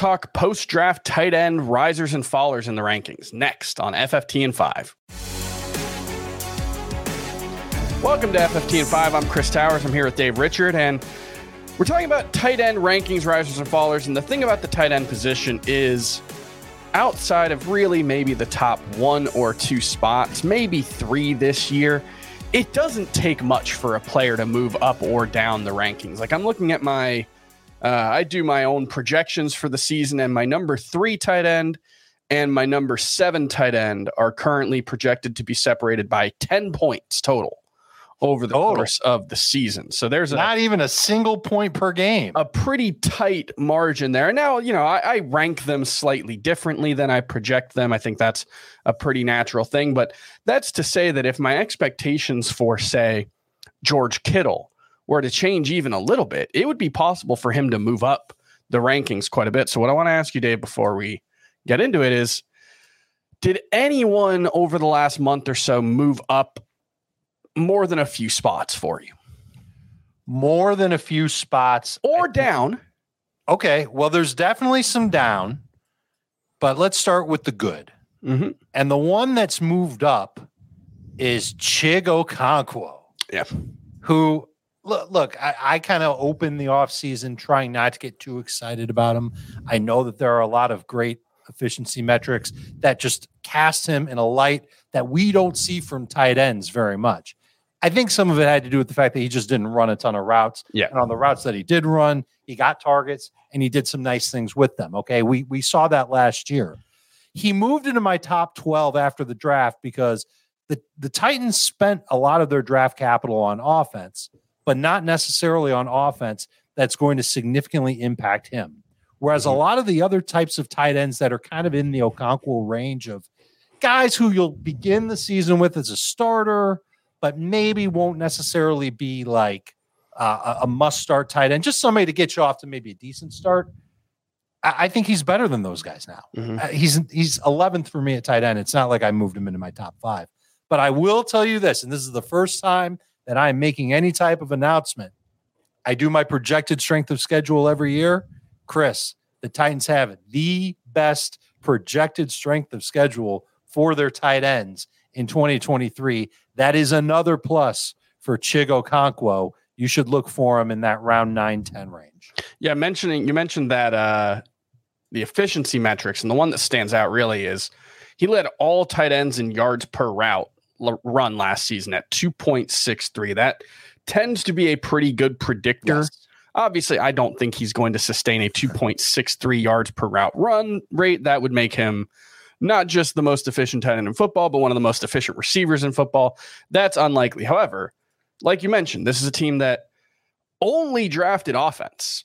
Talk post draft tight end risers and fallers in the rankings next on FFT in 5. Welcome to FFT in 5. I'm Chris Towers. I'm here with Dave Richard, and we're talking about tight end rankings, risers and fallers. And the thing about the tight end position is outside of really maybe the top one or two spots, maybe three this year, it doesn't take much for a player to move up or down the rankings. Like I'm looking at my uh, I do my own projections for the season, and my number three tight end and my number seven tight end are currently projected to be separated by 10 points total over the total. course of the season. So there's not a, even a single point per game. A pretty tight margin there. Now, you know, I, I, rank them slightly differently than I project them. I think that's a pretty natural thing. But that's to say that if my expectations for, say, George Kittle were to change even a little bit, it would be possible for him to move up the rankings quite a bit. So, what I want to ask you, Dave, before we get into it is did anyone over the last month or so move up more than a few spots for you? More than a few spots or down? Okay. Well, there's definitely some down, but let's start with the good. Mm-hmm. And the one that's moved up is Chig Okonkwo. Yeah. Who look, look I, I kind of open the offseason trying not to get too excited about him. I know that there are a lot of great efficiency metrics that just cast him in a light that we don't see from tight ends very much. I think some of it had to do with the fact that he just didn't run a ton of routes. Yeah. And on the routes that he did run, he got targets and he did some nice things with them. Okay. We we saw that last year. He moved into my top 12 after the draft because the, the Titans spent a lot of their draft capital on offense but not necessarily on offense that's going to significantly impact him. Whereas mm-hmm. a lot of the other types of tight ends that are kind of in the Okonkwo range of guys who you'll begin the season with as a starter, but maybe won't necessarily be like uh, a must start tight end, just somebody to get you off to maybe a decent start. I, I think he's better than those guys now. Mm-hmm. Uh, he's he's 11th for me at tight end. It's not like I moved him into my top five, but I will tell you this, and this is the first time that I'm making any type of announcement. I do my projected strength of schedule every year. Chris, the Titans have the best projected strength of schedule for their tight ends in 2023. That is another plus for Chigo Okonkwo. You should look for him in that round 9 10 range. Yeah, mentioning you mentioned that uh the efficiency metrics, and the one that stands out really is he led all tight ends in yards per route run last season at 2.63. That tends to be a pretty good predictor. Yes. Obviously, I don't think he's going to sustain a 2.63 yards per route run rate. That would make him not just the most efficient tight end in football, but one of the most efficient receivers in football. That's unlikely. However, like you mentioned, this is a team that only drafted offense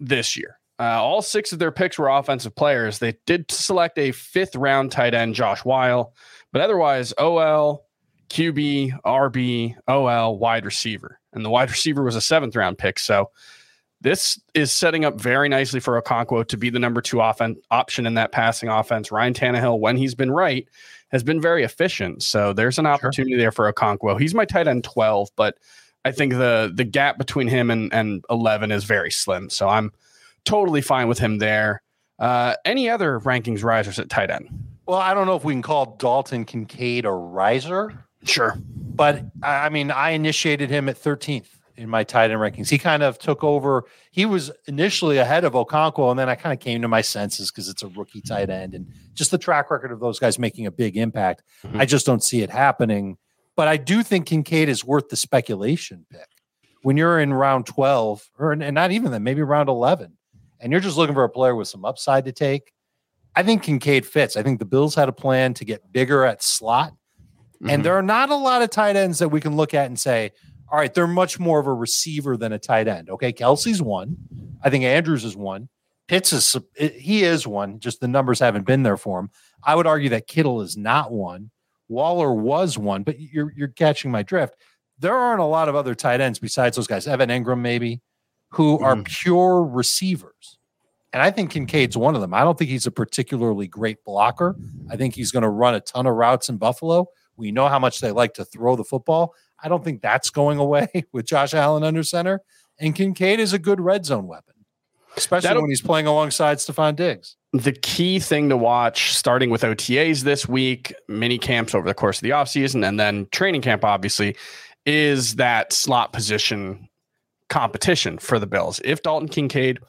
this year. Uh, all six of their picks were offensive players. They did select a fifth round tight end, Josh Whyle. But otherwise, OL, QB, RB, OL, wide receiver. And the wide receiver was a seventh round pick. So this is setting up very nicely for Okonkwo to be the number two offense option in that passing offense. Ryan Tannehill, when he's been right, has been very efficient. So there's an opportunity sure. there for Okonkwo. He's my tight end 12, but I think the the gap between him and, and 11 is very slim. So I'm totally fine with him there. Uh, any other rankings risers at tight end? Well, I don't know if we can call Dalton Kincaid a riser. Sure. But I mean, I initiated him at 13th in my tight end rankings. He kind of took over. He was initially ahead of Okonkwo, and then I kind of came to my senses because it's a rookie tight end and just the track record of those guys making a big impact. Mm-hmm. I just don't see it happening. But I do think Kincaid is worth the speculation pick. When you're in round 12, or and not even then, maybe round 11, and you're just looking for a player with some upside to take, I think Kincaid fits. I think the Bills had a plan to get bigger at slot. Mm-hmm. And there are not a lot of tight ends that we can look at and say, all right, they're much more of a receiver than a tight end. Okay, Kelsey's one. I think Andrews is one. Pitts is he is one. Just the numbers haven't been there for him. I would argue that Kittle is not one. Waller was one, but you're you're catching my drift. There aren't a lot of other tight ends besides those guys. Evan Engram, maybe, who mm-hmm. are pure receivers. And I think Kincaid's one of them. I don't think he's a particularly great blocker. I think he's going to run a ton of routes in Buffalo. We know how much they like to throw the football. I don't think that's going away with Josh Allen under center. And Kincaid is a good red zone weapon, especially That'll, when he's playing alongside Stefon Diggs. The key thing to watch, starting with OTAs this week, mini camps over the course of the offseason, and then training camp, obviously, is that slot position competition for the Bills. If Dalton Kincaid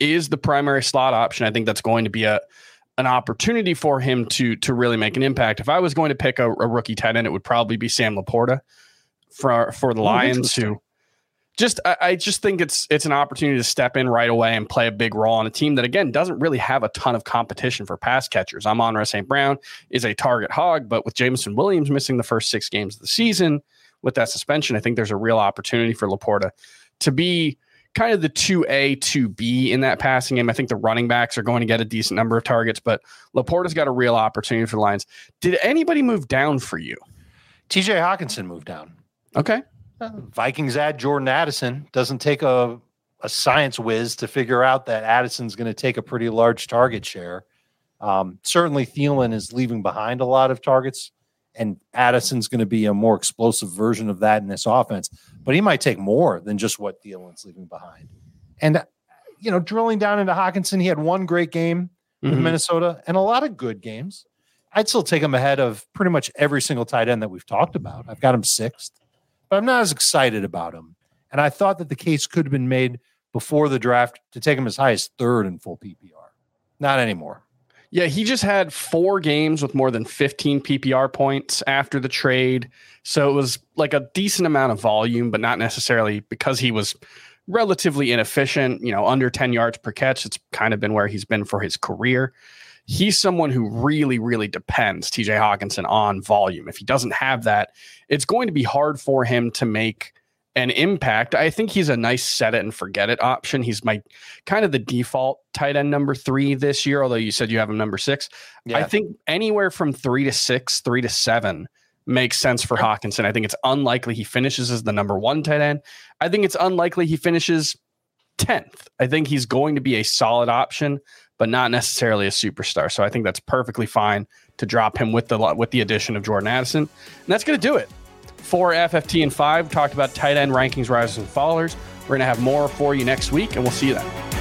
is the primary slot option, I think that's going to be a an opportunity for him to to really make an impact. If I was going to pick a, a rookie tight end, it would probably be Sam LaPorta for for the oh, Lions who just I, I, just think it's it's an opportunity to step in right away and play a big role on a team that again doesn't really have a ton of competition for pass catchers. Amon-Ra St. Brown is a target hog, but with Jameson Williams missing the first six games of the season with that suspension, I think there's a real opportunity for LaPorta to be kind of the 2A, 2B in that passing game. I think the running backs are going to get a decent number of targets, but LaPorta's got a real opportunity for the Lions. Did anybody move down for you? TJ Hockenson moved down. Okay. Uh, Vikings add Jordan Addison. Doesn't take a, a science whiz to figure out that Addison's going to take a pretty large target share. Um, certainly, Thielen is leaving behind a lot of targets, and Addison's going to be a more explosive version of that in this offense. But he might take more than just what Thielen's leaving behind. And you know, drilling down into Hockenson, he had one great game mm-hmm. with Minnesota and a lot of good games. I'd still take him ahead of pretty much every single tight end that we've talked about. I've got him sixth but I'm not as excited about him. And I thought that the case could have been made before the draft to take him as high as third in full PPR. Not anymore. Yeah, he just had four games with more than 15 PPR points after the trade. So it was like a decent amount of volume, but not necessarily because he was relatively inefficient, you know, under 10 yards per catch. It's kind of been where he's been for his career he's someone who really, really depends, TJ Hockenson, on volume. If he doesn't have that, it's going to be hard for him to make an impact. I think he's a nice set it and forget it option. He's my kind of the default tight end number three this year, although you said you have him number six. Yeah. I think anywhere from three to six, three to seven makes sense for Hockenson. I think it's unlikely he finishes as the number one tight end. I think it's unlikely he finishes 10th. I think he's going to be a solid option but not necessarily a superstar. So I think that's perfectly fine to drop him with the with the addition of Jordan Addison. And that's going to do it for FFT in five. Talked about tight end rankings, risers and fallers. We're going to have more for you next week, and we'll see you then.